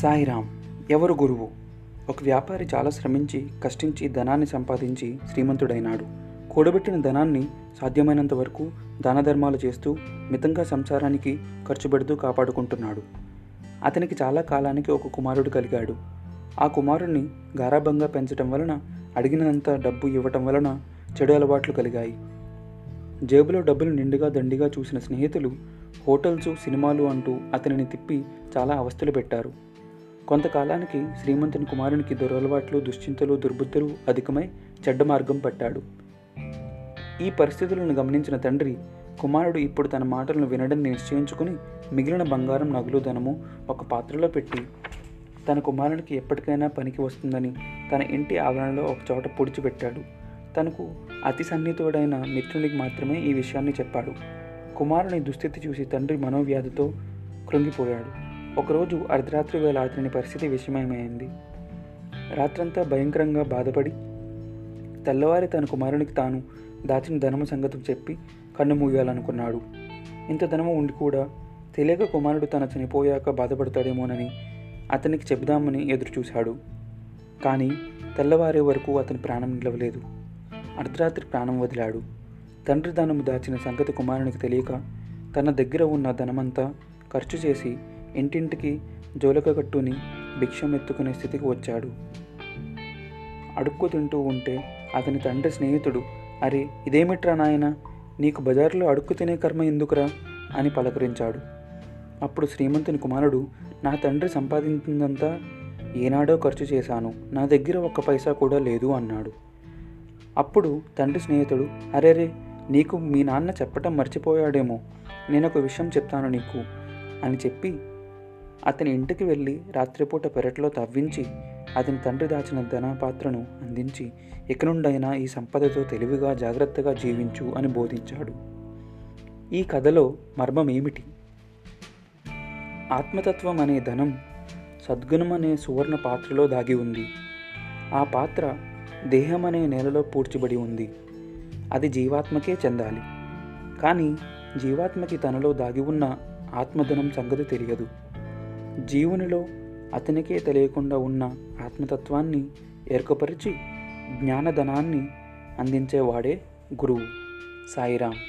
సాయిరామ్ ఎవరు గురువు? ఒక వ్యాపారి చాలా శ్రమించి కష్టించి ధనాన్ని సంపాదించి శ్రీమంతుడైనాడు. కూడబెట్టిన ధనాన్ని సాధ్యమైనంత వరకు దాన ధర్మాలు చేస్తూ మితంగా సంసారానికి ఖర్చు పెడుతూ కాపాడుకుంటున్నాడు. అతనికి చాలా కాలానికి ఒక కుమారుడు కలిగాడు. ఆ కుమారుణ్ణి గారాభంగా పెంచడం వలన అడిగినంత డబ్బు ఇవ్వటం వలన చెడు అలవాట్లు కలిగాయి. జేబులో డబ్బులు నిండుగా దండిగా చూసిన స్నేహితులు హోటల్స్ సినిమాలు అంటూ అతనిని తిప్పి చాలా అవస్థలు పెట్టారు. కొంతకాలానికి శ్రీమంతుని కుమారునికి దురలవాట్లు దుశ్చింతలు దుర్బుద్ధులు అధికమై చెడ్డ మార్గం పట్టాడు. ఈ పరిస్థితులను గమనించిన తండ్రి కుమారుడు ఇప్పుడు తన మాటలను వినడం నిశ్చయించుకుని మిగిలిన బంగారం నగలు ధనము ఒక పాత్రలో పెట్టి తన కుమారునికి ఎప్పటికైనా పనికి వస్తుందని తన ఇంటి ఆవరణలో ఒక చోట పొడిచిపెట్టాడు. తనకు అతి సన్నిహితుడైన మిత్రునికి మాత్రమే ఈ విషయాన్ని చెప్పాడు. కుమారుని దుస్థితి చూసి తండ్రి మనోవ్యాధితో కృంగిపోయాడు. ఒకరోజు అర్ధరాత్రి వేళ అతని పరిస్థితి విషమయమైంది. రాత్రంతా భయంకరంగా బాధపడి తెల్లవారి తన కుమారునికి తాను దాచిన ధనము సంగతి చెప్పి కన్ను మూయాలనుకున్నాడు. ఇంత ధనము ఉండి కూడా తెలియక కుమారుడు తన చనిపోయాక బాధపడతాడేమోనని అతనికి చెబుదామని ఎదురుచూశాడు. కానీ తెల్లవారే వరకు అతని ప్రాణం నిలవలేదు. అర్ధరాత్రి ప్రాణం వదిలాడు. తండ్రి ధనము దాచిన సంగతి కుమారునికి తెలియక తన దగ్గర ఉన్న ధనమంతా ఖర్చు చేసి ఇంటింటికి జోలక కట్టుని భిక్షం ఎత్తుకునే స్థితికి వచ్చాడు. అడుక్కు తింటూ ఉంటే అతని తండ్రి స్నేహితుడు అరే ఇదేమిట్రా నాయన? నీకు బజారులో అడుక్కు తినే కర్మ ఎందుకురా? అని పలకరించాడు. అప్పుడు శ్రీమంతుని కుమారుడు నా తండ్రి సంపాదించిందంతా ఏనాడో ఖర్చు చేశాను. నా దగ్గర ఒక్క పైసా కూడా లేదు అన్నాడు. అప్పుడు తండ్రి స్నేహితుడు అరేరే నీకు మీ నాన్న చెప్పటం మర్చిపోయాడేమో. నేను ఒక విషయం చెప్తాను నీకు అని చెప్పి అతని ఇంటికి వెళ్ళి రాత్రిపూట పెరట్లో తవ్వించి అతని తండ్రి దాచిన ధన పాత్రను అందించి ఇక నుండైనా ఈ సంపదతో తెలివిగా జాగ్రత్తగా జీవించు అని బోధించాడు. ఈ కథలో మర్మం ఏమిటి ఆత్మతత్వం అనే ధనం సద్గుణం అనే సువర్ణ పాత్రలో దాగి ఉంది. ఆ పాత్ర దేహం అనే నేలలో పూడ్చిబడి ఉంది. అది జీవాత్మకే చెందాలి. కానీ జీవాత్మకి తనలో దాగి ఉన్న ఆత్మధనం సంగతి తెలియదు. జీవునిలో అతనికే తెలియకుండా ఉన్న ఆత్మతత్వాన్ని ఏర్పరిచి జ్ఞానధనాన్ని అందించేవాడే గురువు సాయిరామ్